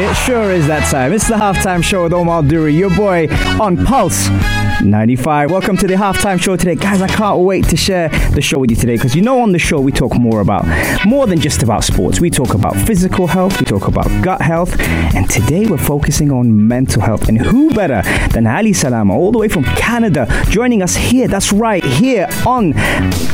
It sure is that time. It's the halftime show with Omar Duri, your boy on Pulse 95. Welcome to the halftime show today. Guys, I can't wait to share the show with you today because you know on the show we talk more about more than just about sports. We talk about physical health, we talk about gut health, and today we're focusing on mental health. And who better than Ally Salama, all the way from Canada, joining us here. That's right, here on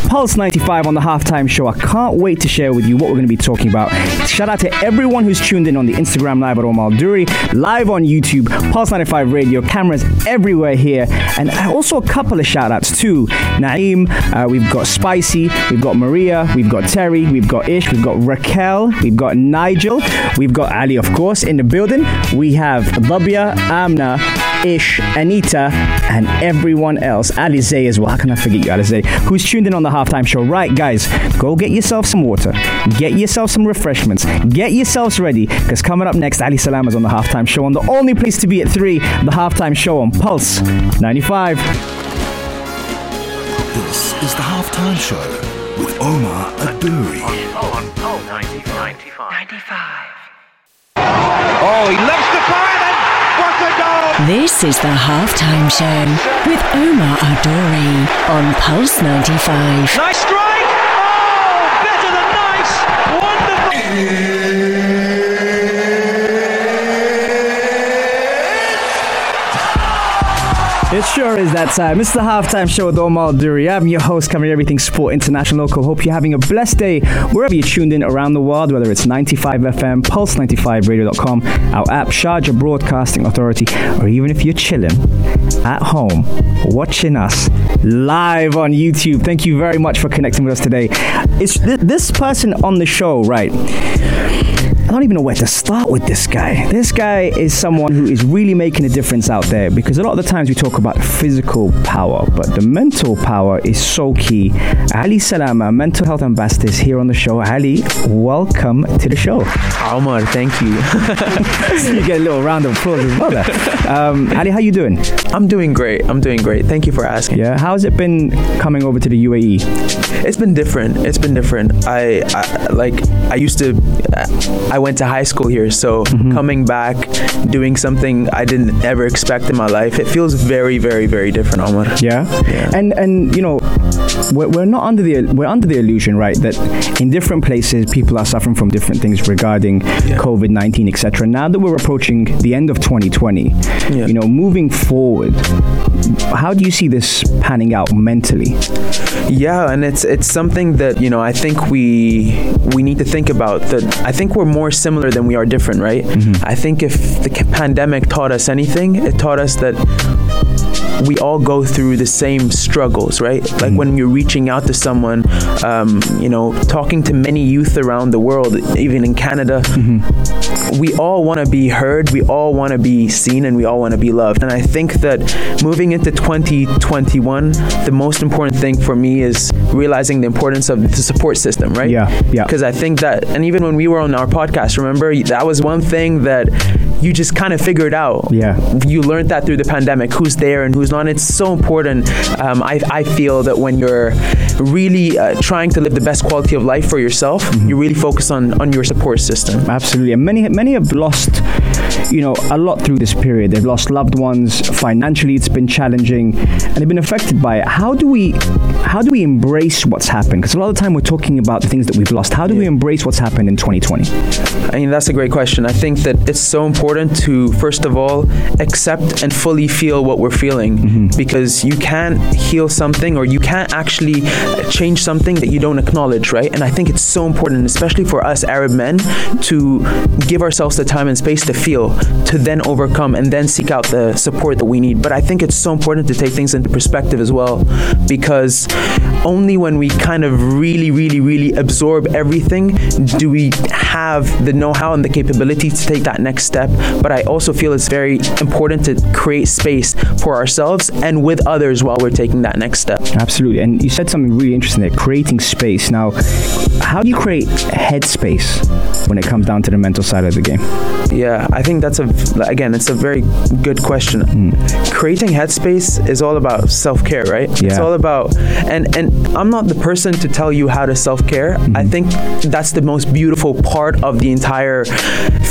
Pulse 95 on the halftime show. I can't wait to share with you what we're going to be talking about. Shout out to everyone who's tuned in on the Instagram live at Omar Duri, live on YouTube, Pulse 95 Radio, cameras everywhere here, and also a couple of shout outs to Naeem. Uh, we've got Spicy, we've got Maria, we've got Terry, we've got Ish, we've got Raquel, we've got Nigel, we've got Ali, of course, in the building. We have Babia, Amna, Ish, Anita, and everyone else. Alize as well. How can I forget you, Alize? Who's tuned in on the halftime show? Right, guys, go get yourself some water, get yourself some refreshments, get yourselves ready, because coming up next, Ally Salama's on the halftime show on the only place to be at 3, the halftime show on Pulse 95. This is the halftime show with Omar Al Duri. Oh, he loves the fire and what a goal! This is the halftime show with Omar Al Duri on Pulse 95. Nice strike! It sure is that time. It's the halftime show with Omar Duri. I'm your host, covering everything sport international local. Hope you're having a blessed day wherever you're tuned in around the world, whether it's 95 FM, Pulse95Radio.com, our app, Sharjah Broadcasting Authority, or even if you're chilling at home watching us live on YouTube. Thank you very much for connecting with us today. It's th- this person on the show, right? I don't even know where to start with this guy. This guy is someone who is really making a difference out there because a lot of the times we talk about physical power, but the mental power is so key. Ally Salama, mental health ambassador, is here on the show. Ali, welcome to the show. Omar, thank you. you get a little round of applause as well. Um, Ali, how you doing? I'm doing great. I'm doing great. Thank you for asking. Yeah, how's it been coming over to the UAE? It's been different. It's been different. I, I like I used to I went to high school here, so Mm-hmm. coming back doing something I didn't ever expect in my life, it feels very very very different, Omar. Yeah? Yeah. And and you know, we're, we're not under the we're under the illusion, right, that in different places people are suffering from different things regarding COVID nineteen, etc. Now that we're approaching the end of 2020, Yeah. you know, moving forward, how do you see this panning out mentally? Yeah, and it's it's something that you know I think we we need to think about. That I think we're more similar than we are different, right? Mm-hmm. I think if the pandemic taught us anything, it taught us that we all go through the same struggles, right? Like mm-hmm. when you're reaching out to someone, um, you know, talking to many youth around the world, even in Canada, mm-hmm. We all want to be heard, we all want to be seen, and we all want to be loved. And I think that moving into 2021, the most important thing for me is realizing the importance of the support system, right? Yeah, yeah. Because I think that, and even when we were on our podcast, remember, that was one thing that you just kind of figured out. Yeah. You learned that through the pandemic, who's there and who's not. It's so important. Um, I, I feel that when you're really uh, trying to live the best quality of life for yourself, Mm-hmm. you really focus on, on your support system. Absolutely, and many many have lost, you know, a lot through this period. They've lost loved ones. Financially, it's been challenging, and they've been affected by it. How do we, how do we embrace what's happened? Because a lot of the time we're talking about the things that we've lost. How do we embrace what's happened in 2020? I mean, that's a great question. I think that it's so important to, first of all, accept and fully feel what we're feeling mm-hmm. because you can't heal something or you can't actually change something that you don't acknowledge, right? And I think it's so important, especially for us Arab men, to give ourselves the time and space to feel, to then overcome and then seek out the support that we need. But I think it's so important to take things into perspective as well because only when we kind of really, really, really absorb everything do we have the know-how and the capability to take that next step. But I also feel it's very important to create space for ourselves and with others while we're taking that next step. Absolutely. And you said something really interesting there creating space. Now, how do you create headspace when it comes down to the mental side of the game? Yeah, I think that's a again, it's a very good question. Mm. Creating headspace is all about self-care, right? Yeah. It's all about and and I'm not the person to tell you how to self-care. Mm-hmm. I think that's the most beautiful part of the entire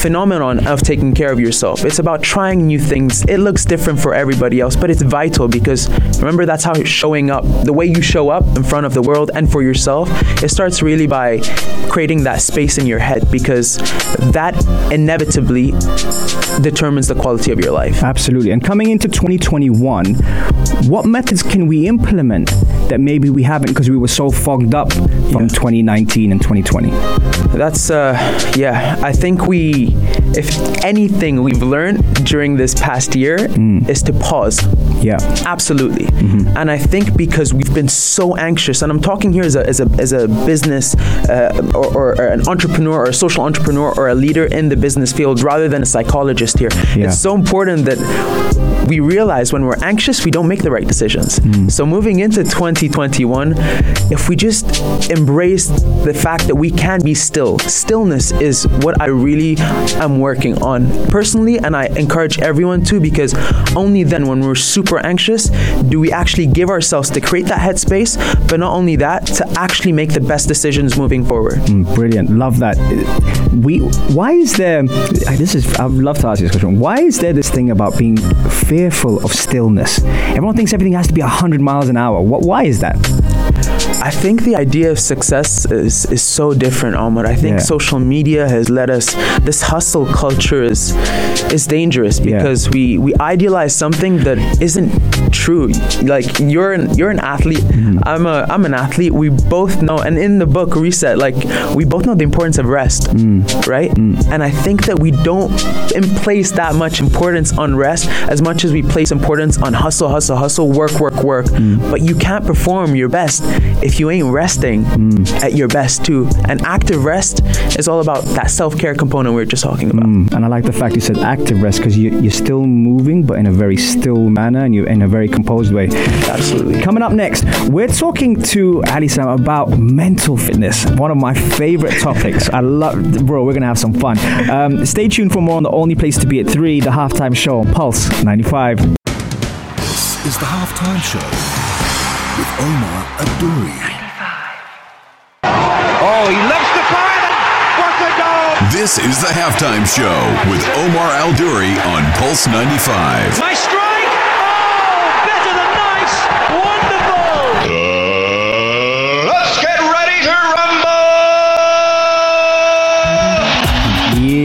phenomenon of taking care of yourself. It's about trying new things. It looks different for everybody else, but it's vital because remember that's how it's showing up. The way you show up in front of the world and for yourself, it starts really by creating that space in your head because that inevitably determines the quality of your life. Absolutely. And coming into 2021, what methods can we implement that maybe we haven't because we were so fogged up from 2019 and 2020? That's uh yeah, I think we if anything we've learned during this past year is to pause. Yeah. Absolutely. And I think because we've been so anxious, and I'm talking here as a, as a, as a business uh, or, or, or an entrepreneur or a social entrepreneur or a leader in the business field rather than a psychologist here. Yeah. It's so important that we realize when we're anxious, we don't make the right decisions. So moving into 2021, if we just embrace the fact that we can be still, stillness is what I really am working on personally, and I encourage everyone to because only then, when we're super anxious, do we actually give ourselves to create that headspace, but not only that, to actually make the best decisions moving forward. Mm, Brilliant. Love that. We why is there this is I'd love to ask you this question. Why is there this thing about being fearful of stillness? Everyone thinks everything has to be 100 miles an hour. What why is that? I think the idea of success is, is so different, Omar. I think Yeah. social media has led us. This hustle culture is is dangerous Yeah. because we we idealize something that isn't true. Like you're an you're an athlete. Mm-hmm. I'm a I'm an athlete. We both know, and in the book Reset, like we both know the importance of rest, Mm. right? And I think that we don't place that much importance on rest as much as we place importance on hustle, hustle, hustle, work, work, work. Mm. But you can't perform your best if you ain't resting Mm. at your best too. And active rest is all about that self-care component we were just talking about. Mm, and I like the fact you said active rest because you, you're still moving, but in a very still manner and you're in a very composed way. Absolutely. Coming up next, we're talking to Ali Sam about mental fitness, one of my favorite topics. I love, bro, we're going to have some fun. Um, stay tuned for more on the only place to be at 3, the halftime show on Pulse 95. This is the halftime show with Omar Al Duri. Oh, he loves the fire and what a goal! This is the halftime show with Omar Al Duri on Pulse 95.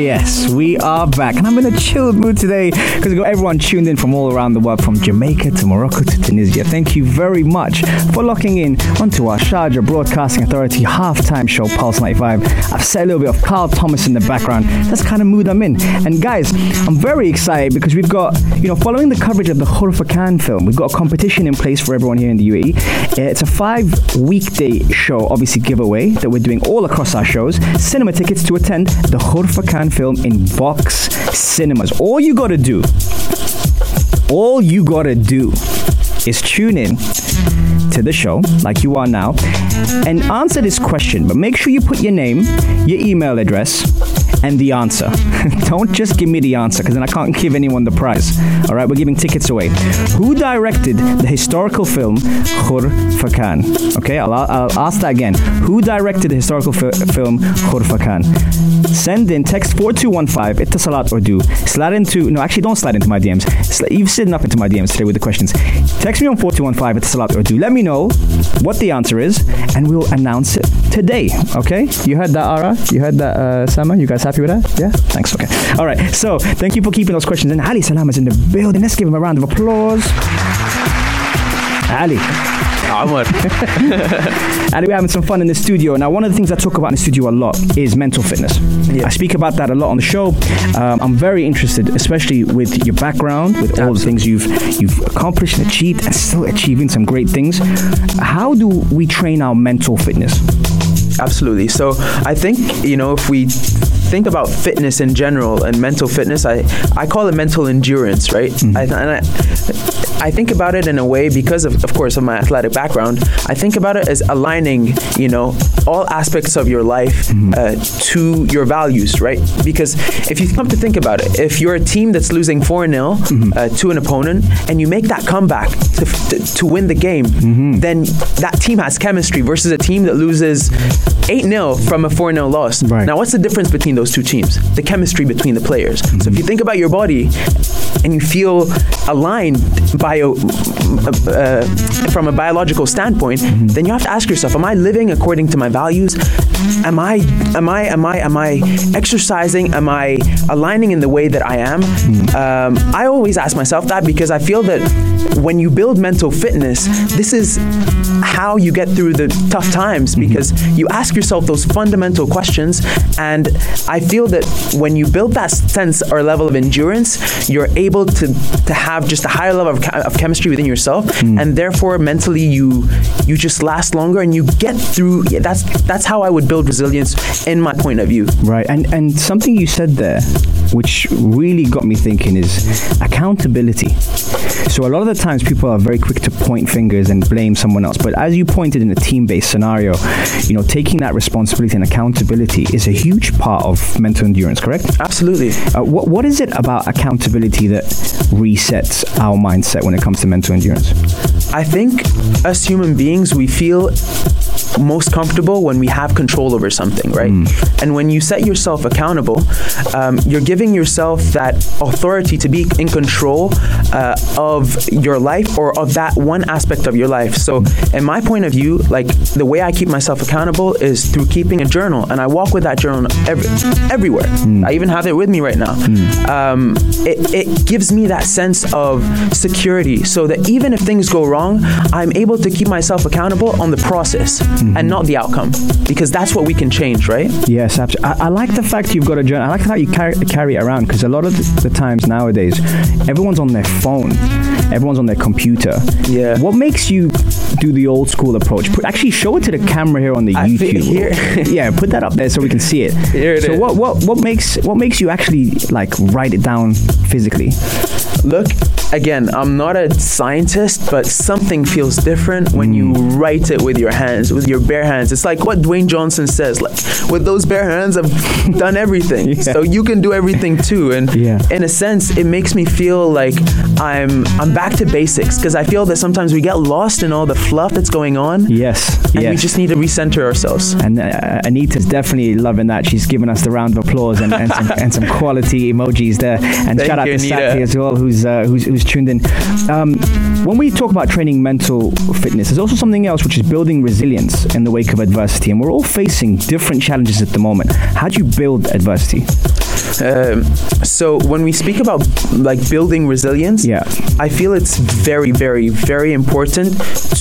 Yes, we are back. And I'm in a chilled mood today because we've got everyone tuned in from all around the world, from Jamaica to Morocco to Tunisia. Thank you very much for locking in onto our Sharjah Broadcasting Authority halftime show, Pulse 95. I've set a little bit of Carl Thomas in the background. That's kind of mood I'm in. And guys, I'm very excited because we've got, you know, following the coverage of the Khorfakkan film, we've got a competition in place for everyone here in the UAE. Uh, It's a five weekday show, obviously giveaway, that we're doing all across our shows. Cinema tickets to attend the Khorfakkan film in Vox Cinemas. All you gotta do, all you gotta do is tune in to the show like you are now and answer this question but make sure you put your name your email address and the answer. Don't just give me the answer because then i can't give anyone the prize. All right we're giving tickets away. Who directed the historical film khur fakan okay I'll, I'll ask that again. Who directed the historical fi- film Khorfakkan send in text 4215 Etisalat or du. Slide into no actually don't slide into my dms you've slid up into my dms today with the questions. Text me on 4215 Etisalat or du. Let me know what the answer is and we'll announce it today okay? You heard that ara? You heard that uh, sama? You guys happy with that yeah thanks okay all right so thank you for keeping those questions And ali salam is in the building let's give him a round of applause ali Omar. and we're having some fun in the studio. Now, one of the things I talk about in the studio a lot is mental fitness. I speak about that a lot on the show. Um, I'm very interested, especially with your background, with all the things you've you've accomplished and achieved, and still achieving some great things. How do we train our mental fitness? Absolutely. So I think you know if we think about fitness in general and mental fitness, I, I call it mental endurance, right? I, and I, I think about it in a way because of, of course, of my athletic background. I think about it as aligning, you know, all aspects of your life uh, to your values, right? Because if you come to think about it, if you're a team that's losing 4 0 uh, to an opponent and you make that comeback to, to, to win the game, then that team has chemistry versus a team that loses 8 0 from a 4 0 loss. Right. Now, what's the difference between those two teams? The chemistry between the players. So if you think about your body and you feel aligned bio, uh, from a biological standpoint, then you have to ask yourself: Am I living according to my values? Am I am I am I am I exercising? Am I aligning in the way that I am? Um, I always ask myself that because I feel that when you build mental fitness, this is how you get through the tough times mm-hmm. because you ask yourself those fundamental questions. And I feel that when you build that sense or level of endurance you're able to to have just a higher level of, of chemistry within yourself. Mm. And therefore mentally you you just last longer and you get through yeah, that's that's how I would build resilience in my point of view. Right, and and something you said there, which really got me thinking, is accountability. So a lot of the times people are very quick to point fingers and blame someone else, but as you pointed in a team-based scenario, you know, taking that responsibility and accountability is a huge part of mental endurance. Correct? absolutely Uh, what what is it about accountability that resets our mindset when it comes to mental endurance? I think as human beings, we feel most comfortable when we have control over something, right? And when you set yourself accountable, um, you're giving yourself that authority to be in control uh, of your life or of that one aspect of your life. So, in my point of view, like the way I keep myself accountable is through keeping a journal, and I walk with that journal every, everywhere. I even have it with me right now. Um, it, it gives me that sense of security, so that even if things go wrong, I'm able to keep myself accountable on the process and not the outcome, because that's what we can change, right? Yes, absolutely. I, I like the fact you've got a journal. I like how you carry, carry it around because a lot of the, the times nowadays, everyone's on their phone, everyone's on their computer. Yeah. What makes you do the old school approach? Put, actually, show it to the camera here on the I YouTube. here. yeah, put that up there so we can see it. Here it so is. what what what makes what makes you actually like write it down physically? Look, again, I'm not a scientist, but something feels different when you write it with your hands, with your bare hands. It's like what Dwayne Johnson says, like with those bare hands, I've done everything. Yeah. So you can do everything too. And Yeah. in a sense, it makes me feel like I'm I'm back to basics because I feel that sometimes we get lost in all the fluff that's going on, Yes. and yes. we just need to recenter ourselves. And uh, Anita's definitely loving that. She's giving us the round of applause and, and, some, and some quality emojis there. And Thank shout out you, to Anita. Sati as well, who's, uh, who's who's tuned in. Um, when we talk about training mental fitness, there's also something else which is building resilience in the wake of adversity. And we're all facing different challenges at the moment. How do you build adversity? Um, so when we speak about like building resilience, Yeah. I feel it's very, very, very important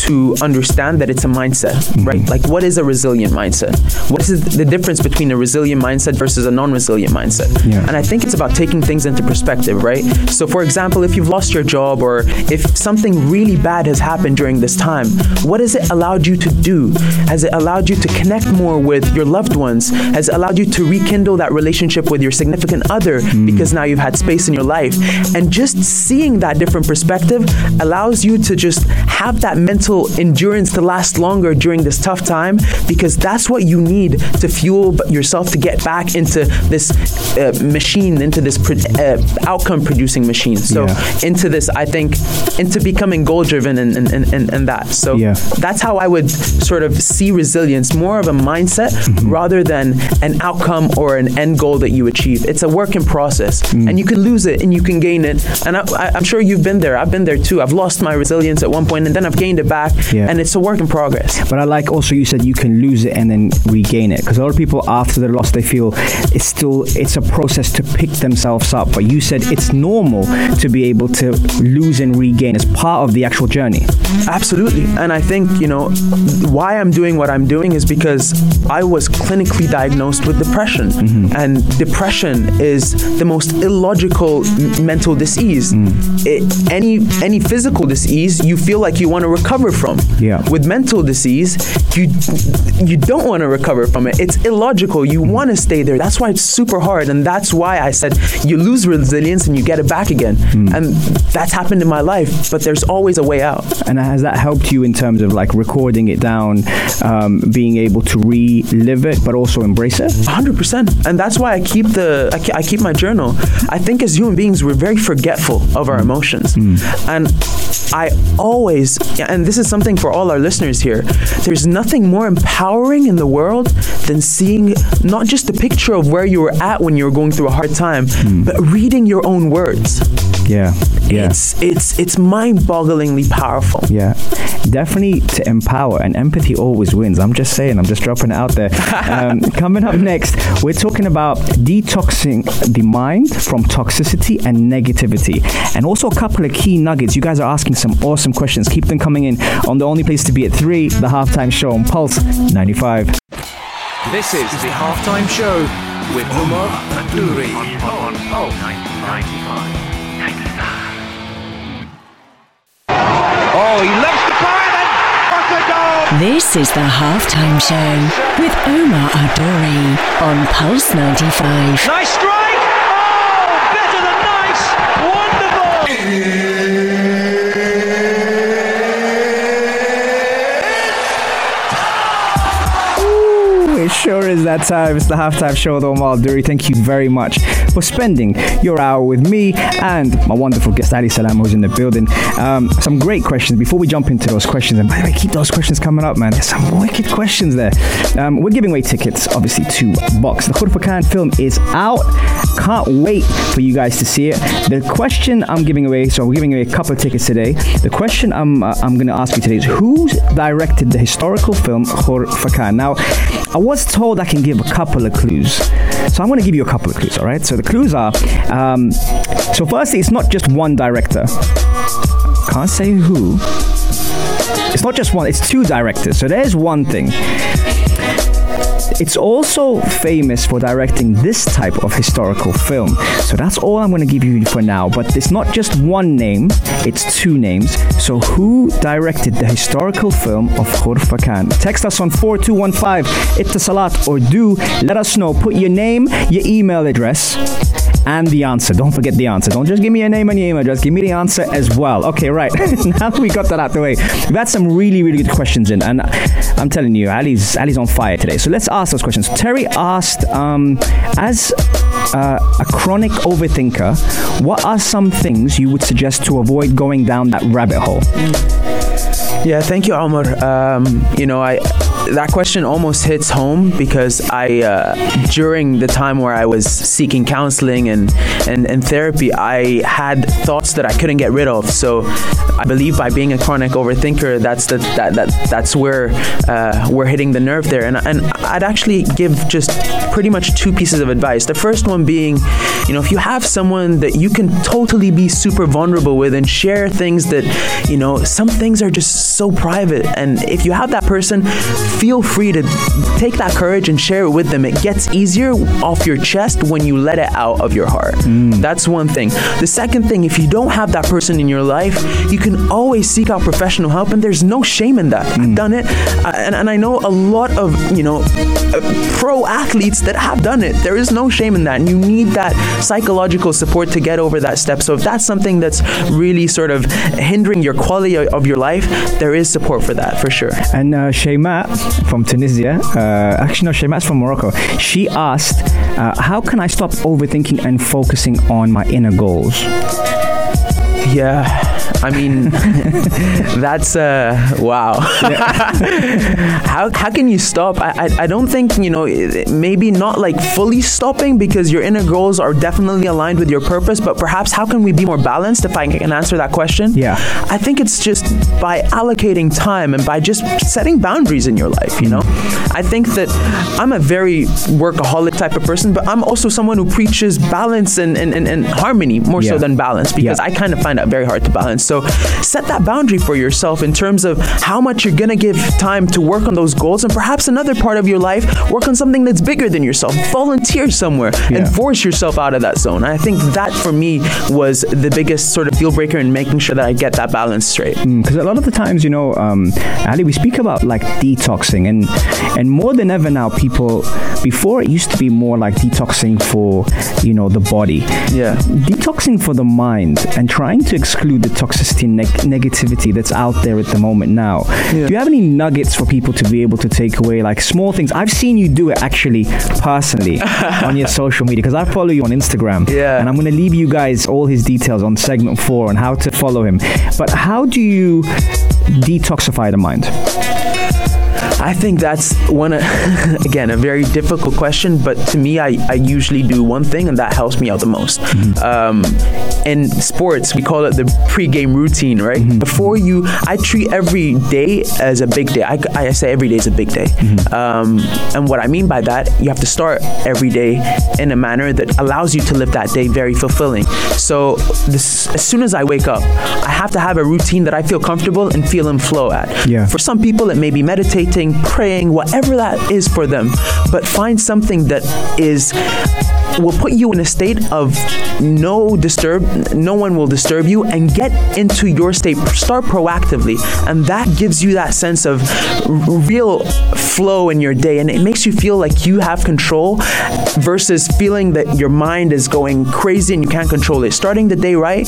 to understand that it's a mindset, Mm-hmm. right? Like, what is a resilient mindset? What is the difference between a resilient mindset versus a non-resilient mindset? Yeah. And I think it's about taking things into perspective, right? So, for example, if you've lost your job or if something really bad has happened during this time, what has it allowed you to do? Has it allowed you to connect more with your loved ones? Has it allowed you to rekindle that relationship with your significant other because now you've had space in your life? And just seeing that different perspective allows you to just have that mental endurance to last longer during this tough time because that's what you need to fuel yourself to get back into this uh, machine, into this pro- uh, outcome producing machine. So Yeah. into this, I think, into becoming goal driven and, and, and, and, and that. So Yeah. that's how I would sort of see resilience more of a mindset Mm-hmm. rather than an outcome or an end goal that you achieve. It's a work in process, Mm. and you can lose it and you can gain it. And I, I, I'm sure you've been there. I've been there too. I've lost my resilience at one point, and then I've gained it back, Yeah. and it's a work in progress. But I like also you said you can lose it and then regain it because a lot of people after the loss they feel it's still it's a process to pick themselves up. But you said it's normal to be able to lose and regain as part of the actual journey. Absolutely. And I think, you know, why I'm doing what I'm doing is because I was clinically diagnosed with depression. And depression depression is the most illogical m- mental disease. Mm. It, any any physical disease you feel like you want to recover from. Yeah. With mental disease, you you don't want to recover from it. It's illogical. You mm. want to stay there. That's why it's super hard, and that's why I said you lose resilience and you get it back again. Mm. And that's happened in my life. But there's always a way out. And has that helped you in terms of like recording it down, um, being able to relive it, but also embrace it? hundred percent, and that's why I keep the I, I keep my journal. I think as human beings, we're very forgetful of our emotions, hmm. and I always and this is something for all our listeners here. There's nothing more empowering in the world than seeing not just a picture of where you were at when you were going through a hard time, hmm. but reading your own words. Yeah, yeah. It's it's it's mind-bogglingly powerful. Yeah, definitely to empower and empathy always wins. I'm just saying, I'm just dropping it out there. Um, coming up next, we're talking about detoxing the mind from toxicity and negativity, and also a couple of key nuggets. You guys are asking some awesome questions. Keep them coming in on the only place to be at three, the halftime show on Pulse 95. This is the halftime show with Omar Al Duri on Pulse 95. Oh, he loves the fire then. What a goal! This is the halftime show with Omar Al Duri on Pulse 95. Nice strike. Oh, better than nice. Wonderful. Sure is that time. It's the halftime show with Omar Duri. Thank you very much for spending your hour with me and my wonderful guest Ally Salama, who's in the building. Um, some great questions. Before we jump into those questions, and by the way, keep those questions coming up, man. There's some wicked questions there. Um, we're giving away tickets, obviously, to Vox. The Khorfakkan film is out. Can't wait for you guys to see it. The question I'm giving away, so we're giving away a couple of tickets today. The question I'm uh, I'm going to ask you today is who's directed the historical film Khorfakkan? Now, I was told I can give a couple of clues, so I'm going to give you a couple of clues. All right. So the clues are, um, so firstly, it's not just one director. Can't say who. It's not just one. It's two directors. So there's one thing. It's also famous for directing this type of historical film. So that's all I'm going to give you for now. But it's not just one name, it's two names. So who directed the historical film of Khorfakkan? Text us on 4215 Etisalat or du let us know. Put your name, your email address, and the answer. Don't forget the answer. Don't just give me your name and your email address. Give me the answer as well. Okay, right. now that we got that out the way, we've had some really, really good questions in, and I'm telling you, Ali's Ali's on fire today. So let's ask those questions. Terry asked, um, as uh, a chronic overthinker, what are some things you would suggest to avoid going down that rabbit hole? Yeah, thank you, Omar. Um, you know, I that question almost hits home because I, uh, during the time where I was seeking counseling and, and, and therapy, I had thoughts that I couldn't get rid of. So I believe by being a chronic overthinker, that's the, that, that that's where uh, we're hitting the nerve there. And and I'd actually give just pretty much two pieces of advice. The first one being, you know, if you have someone that you can totally be super vulnerable with and share things that, you know, some things are just so private. And if you have that person, feel free to take that courage and share it with them. It gets easier off your chest when you let it out of your heart. That's one thing. The second thing, if you don't have that person in your life, you can always seek out professional help, and there's no shame in that. I've done it, uh, and, and I know a lot of you know uh, pro athletes that have done it. There is no shame in that, and you need that psychological support to get over that step. So if that's something that's really sort of hindering your quality of your life, there is support for that for sure. And uh, Shaymat from Tunisia, uh, actually no, Shaymat's from Morocco. She asked, uh, "How can I stop overthinking and focusing on my inner goals?" Yeah, I mean, that's uh, wow. how, how can you stop? I, I, I don't think, you know, maybe not like fully stopping because your inner goals are definitely aligned with your purpose, but perhaps how can we be more balanced if I can answer that question? Yeah. I think it's just by allocating time and by just setting boundaries in your life, you know? I think that I'm a very workaholic type of person, but I'm also someone who preaches balance and, and, and, and harmony more so than balance because Yeah. I kind of find very hard to balance. So set that boundary for yourself in terms of how much you're gonna give time to work on those goals, and perhaps another part of your life, work on something that's bigger than yourself. Volunteer somewhere Yeah. and force yourself out of that zone. I think that for me was the biggest sort of deal breaker in making sure that I get that balance straight. because a lot of the times, you know, um, Ali, we speak about like detoxing, and and more than ever now, people. Before it used to be more like detoxing for, you know, the body. Yeah. Detoxing for the mind and trying to exclude the toxicity and neg- negativity that's out there at the moment now. Do you have any nuggets for people to be able to take away, like small things? I've seen you do it actually personally on your social media because I follow you on Instagram. Yeah. And I'm going to leave you guys all his details on segment four on how to follow him. But how do you detoxify the mind? I think that's one, again, a very difficult question, but to me, I, I usually do one thing and that helps me out the most. Um, in sports, we call it the pre-game routine, right? Before you, I treat every day as a big day. I, I say every day is a big day. Um, and what I mean by that, you have to start every day in a manner that allows you to live that day very fulfilling. So this, as soon as I wake up, I have to have a routine that I feel comfortable and feel in flow at. Yeah. For some people, it may be meditating, praying, whatever that is for them. But find something that is will put you in a state of no disturb no one will disturb you and get into your state. Start proactively. And that gives you that sense of real flow in your day. And it makes you feel like you have control versus feeling that your mind is going crazy and you can't control it. Starting the day right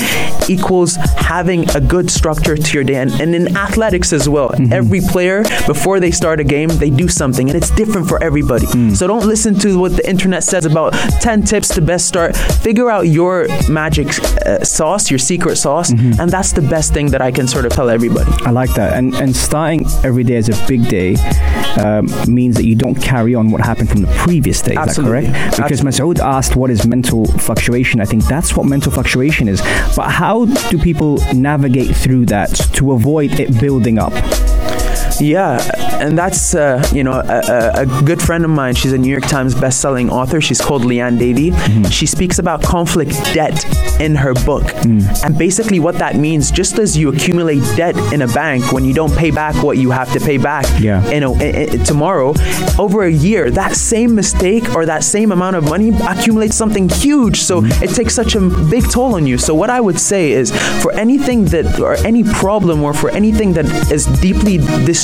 equals having a good structure to your day. And, and in athletics as well. Mm-hmm. Every player before they start a game they do something and it's different for everybody so don't listen to what the internet says about 10 tips to best start figure out your magic uh, sauce your secret sauce and that's the best thing that i can sort of tell everybody I like that. And and starting every day as a big day um, means that you don't carry on what happened from the previous day. Is Absolutely. that correct? Because Masoud asked what is mental fluctuation. I think that's what mental fluctuation is. But how do people navigate through that to avoid it building up? Yeah, and that's uh, you know a, a, good friend of mine. She's a New York Times best-selling author. She's called Liane Davey. Mm-hmm. She speaks about conflict debt in her book, mm. and basically what that means. Just as you accumulate debt in a bank, when you don't pay back what you have to pay back, Yeah. in a, i- i- tomorrow, over a year, that same mistake or that same amount of money accumulates something huge. So mm-hmm. it takes such a big toll on you. So what I would say is, for anything that or any problem or for anything that is deeply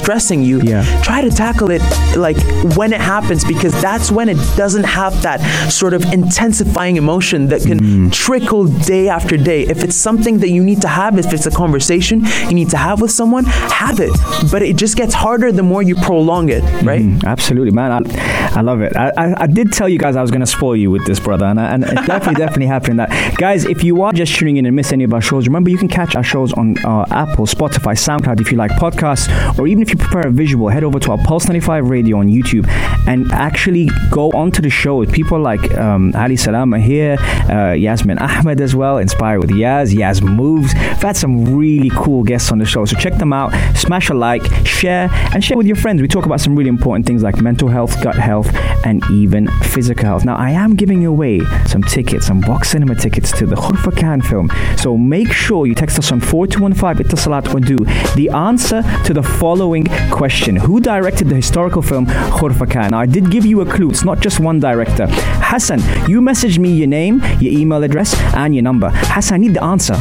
distressing you, Yeah. try to tackle it like when it happens because that's when it doesn't have that sort of intensifying emotion that can trickle day after day. If it's something that you need to have, if it's a conversation you need to have with someone, have it. But it just gets harder the more you prolong it, right? Absolutely, man. I, I love it. I, I, I did tell you guys I was going to spoil you with this, brother, and, I, and it definitely, definitely happened. That guys, if you are just tuning in and miss any of our shows, remember you can catch our shows on uh, Apple, Spotify, SoundCloud if you like podcasts, or even if you prefer a visual, head over to our Pulse 95 Radio on YouTube and actually go onto the show. People like um, Ally Salama here, uh, Yasmin Ahmed as well, Inspired with Yaz, Yaz Moves. We've had some really cool guests on the show, so check them out. Smash a like, share, and share with your friends. We talk about some really important things like mental health, gut health, and even physical health. Now, I am giving away some tickets, some Vox cinema tickets to the Khorfakkan film. So make sure you text us on 4215 Etisalat or du the answer to the following question Who directed the historical film Khorfakkan? Now, I did give you a clue. It's not just one director. Hassan, you messaged me your name, your email address, and your number. Hassan, I need the answer.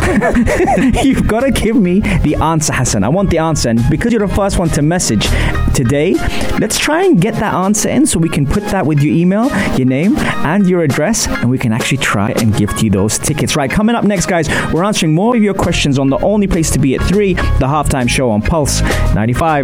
You've got to give me the answer, Hassan. I want the answer. And because you're the first one to message today, let's try and get that answer in so we can put that with your email, your name, and your address, and we can actually try and gift you those tickets. Right, coming up next, guys, we're answering more of your questions on the only place to be at 3, the halftime show on Pulse 95.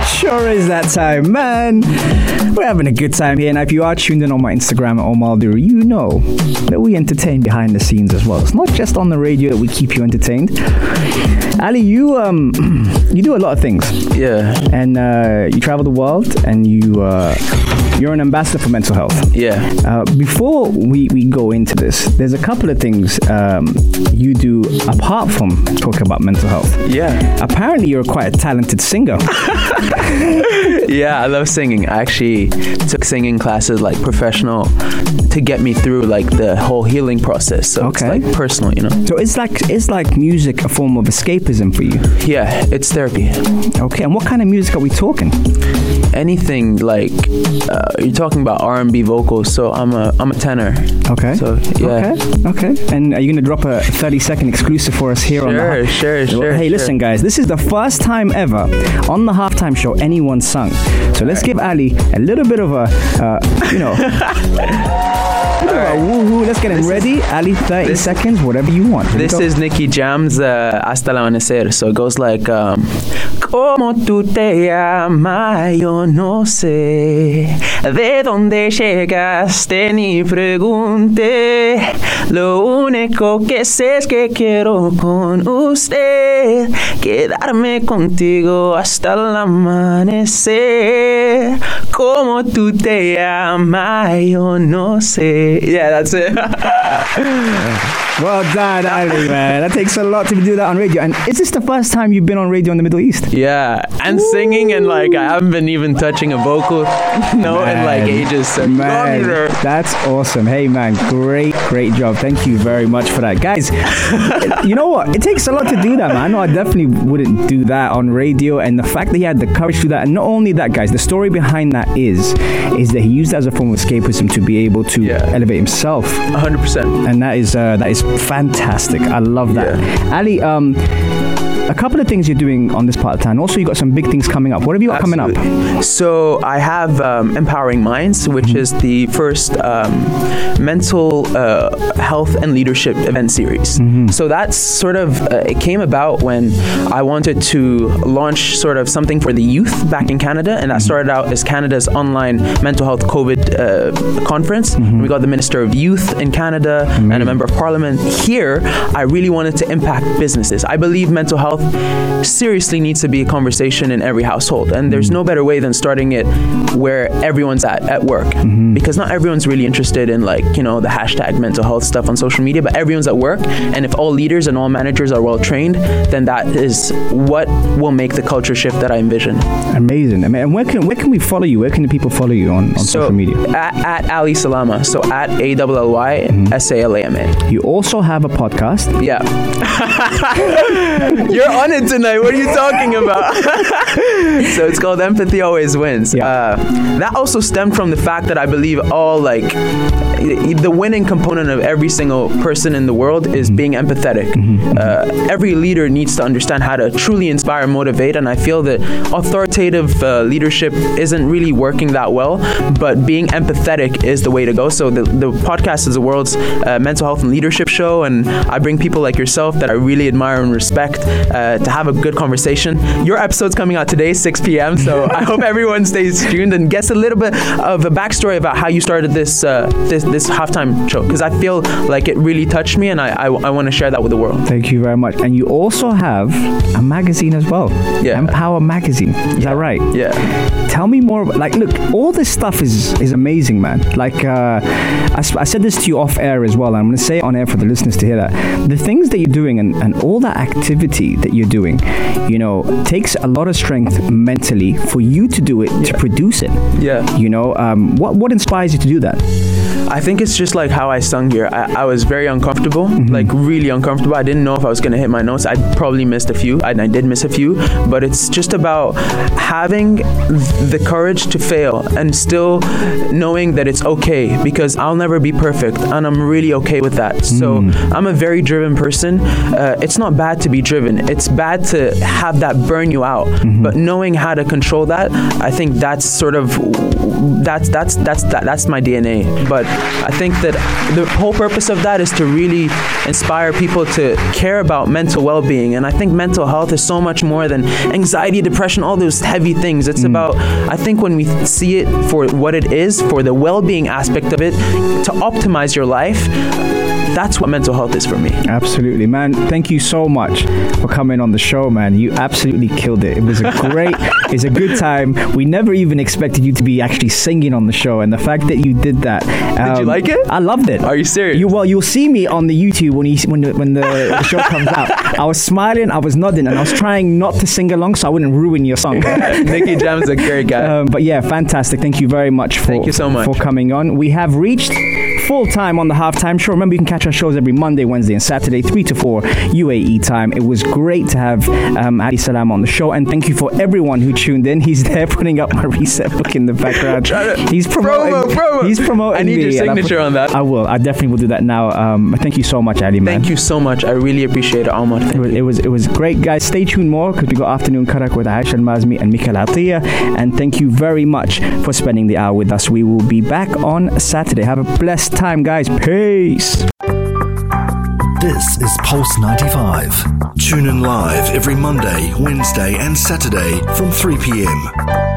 It sure is that time, man. We're having a good time here. And if you are tuned in on my Instagram at Omar you know that we entertain behind the scenes as well. It's not just on the radio that we keep you entertained. Ali, you um, you do a lot of things, Yeah. and uh, you travel the world, and you uh, you're an ambassador for mental health. Yeah. Uh, before we, we go into this, there's a couple of things um, you do apart from talking about mental health. Yeah. Apparently, you're quite a talented singer. Yeah, I love singing. I actually took singing classes like professional to get me through like the whole healing process. So Okay. it's like personal, you know. So it's like it's like music a form of escapism for you. Yeah, it's therapy. Okay, and what kind of music are we talking? Anything like uh, you're talking about R&B vocals, so I'm a I'm a tenor. Okay. So yeah. Okay. Okay. And are you gonna drop a 30 second exclusive for us here on the Sure, sure, sure. Hey, sure. listen, guys. This is the first time ever on the halftime show anyone sung. So let's give Ali a little bit of a, uh, you know, woohoo. Let's get him ready. Ali, 30 this- seconds, whatever you want. Here This is Nicky Jam's uh, Hasta el amanecer. So it goes like, um, Como tú te llamas, yo no sé. De dónde llegaste ni pregunté. Lo único que sé es que quiero con usted. Quedarme contigo hasta el amanecer. Como tú te llamas, yo no sé. Yeah, that's it. Well done, Ali, man. That takes a lot to do that on radio. And is this the first time you've been on radio in the Middle East? Yeah, and singing and like I haven't been even touching a vocal note in like ages. So Man, that's awesome. Hey, man, great, great job. Thank you very much for that. Guys, you know what? It takes a lot to do that, man. I know I definitely wouldn't do that on radio. And the fact that he had the courage to do that, and not only that, guys, the story behind that is, is that he used it as a form of escapism to be able to Yeah. elevate himself. 100%. And that is, uh, that is fantastic. I love that. Ali, um, a couple of things you're doing on this part of time. Also, you got some big things coming up. What have you got coming up? So I have um, Empowering Minds, which Mm-hmm. is the first um, mental uh, health and leadership event series. Mm-hmm. So that's sort of uh, it came about when I wanted to launch sort of something for the youth back in Canada, and Mm-hmm. that started out as Canada's online mental health COVID uh, conference. Mm-hmm. We got the Minister of Youth in Canada and a member of Parliament. Here, I really wanted to impact businesses. I believe mental health seriously needs to be a conversation in every household, and there's no better way than starting it where everyone's at at work, mm-hmm. because not everyone's really interested in like you know the hashtag mental health stuff on social media, but everyone's at work, and if all leaders and all managers are well trained, then that is what will make the culture shift that I envision. Amazing. I mean, and where can where can we follow you? Where can the people follow you on, on So social media? at, at Ally Salama, so at A L L Y mm-hmm. S A L A M A. You also have a podcast. Yeah. You're on it tonight. What are you talking about? so it's called Empathy Always Wins. Yeah. Uh, that also stemmed from the fact that I believe all like the winning component of every single person in the world is being empathetic. Uh, every leader needs to understand how to truly inspire and motivate, and I feel that authoritative uh, leadership isn't really working that well, but being empathetic is the way to go. So the, the podcast is the world's uh, mental health and leadership show, and I bring people like yourself that I really admire and respect uh, to have a good conversation. Your episode's coming out today, 6 p.m. So I hope everyone stays tuned and gets a little bit of a backstory about how you started this uh, this this halftime show because I feel like it really touched me, and I I, I want to share that with the world. Thank you very much. And you also have a magazine as well. Yeah. Empower Magazine. Is that right? Yeah. Tell me more. About, like, look, all this stuff is is amazing, man. Like, uh, I, I said this to you off air as well. And I'm going to say it on air for the listeners to hear that. The things that you're doing and, and all that activity that you're doing, you know, takes a lot of strength mentally for you to do it, to produce it. Yeah. You know, um, what what inspires you to do that? I think it's just like how I sung here. I, I was very uncomfortable, mm-hmm. like really uncomfortable. I didn't know if I was gonna hit my notes. I probably missed a few, and I did miss a few. But it's just about having the courage to fail and still knowing that it's okay because I'll never be perfect, and I'm really okay with that. So mm. I'm a very driven person. Uh, it's not bad to be driven. It's bad to have that burn you out. Mm-hmm. But knowing how to control that, I think that's sort of that's that's that's that, that's my DNA. But I think that the whole purpose of that is to really inspire people to care about mental well-being. And I think mental health is so much more than anxiety, depression, all those heavy things. It's mm. about I think when we see it for what it is, for the well-being aspect of it, to optimize your life. That's what mental health is for me. Absolutely, man. Thank you so much for coming on the show, man. You absolutely killed it. It was a great, it's a good time. We never even expected you to be actually singing on the show, and the fact that you did that. Uh, Did you um, like it? I loved it. Are you serious? You well, you'll see me on the YouTube when you when the, when the, the show comes out. I was smiling, I was nodding, and I was trying not to sing along so I wouldn't ruin your song. Nicky Jam's a great guy. Um, but yeah, fantastic. Thank you very much for, Thank you so much. for coming on. We have reached full time on the halftime show. Remember, you can catch our shows every Monday, Wednesday, and Saturday, 3 to 4 UAE time. It was great to have um, Ally Salama on the show, and thank you for everyone who tuned in. He's there putting up my reset book in the background. He's promoting. Promo, promo. He's promoting. I need your signature on that. I will. I definitely will do that now. Um, thank you so much, Ali, man. Thank you so much. I really appreciate it. Thank It was, it was it was great, guys. Stay tuned more because we got afternoon karak with Aisha Al-Mazmi and Mikhail Atiya. And thank you very much for spending the hour with us. We will be back on Saturday. Have a blessed time, guys. Peace. This is Pulse 95. Tune in live every Monday, Wednesday, and Saturday from 3 p.m.